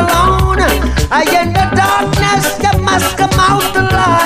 alone. I in the darkness, you must come out alive.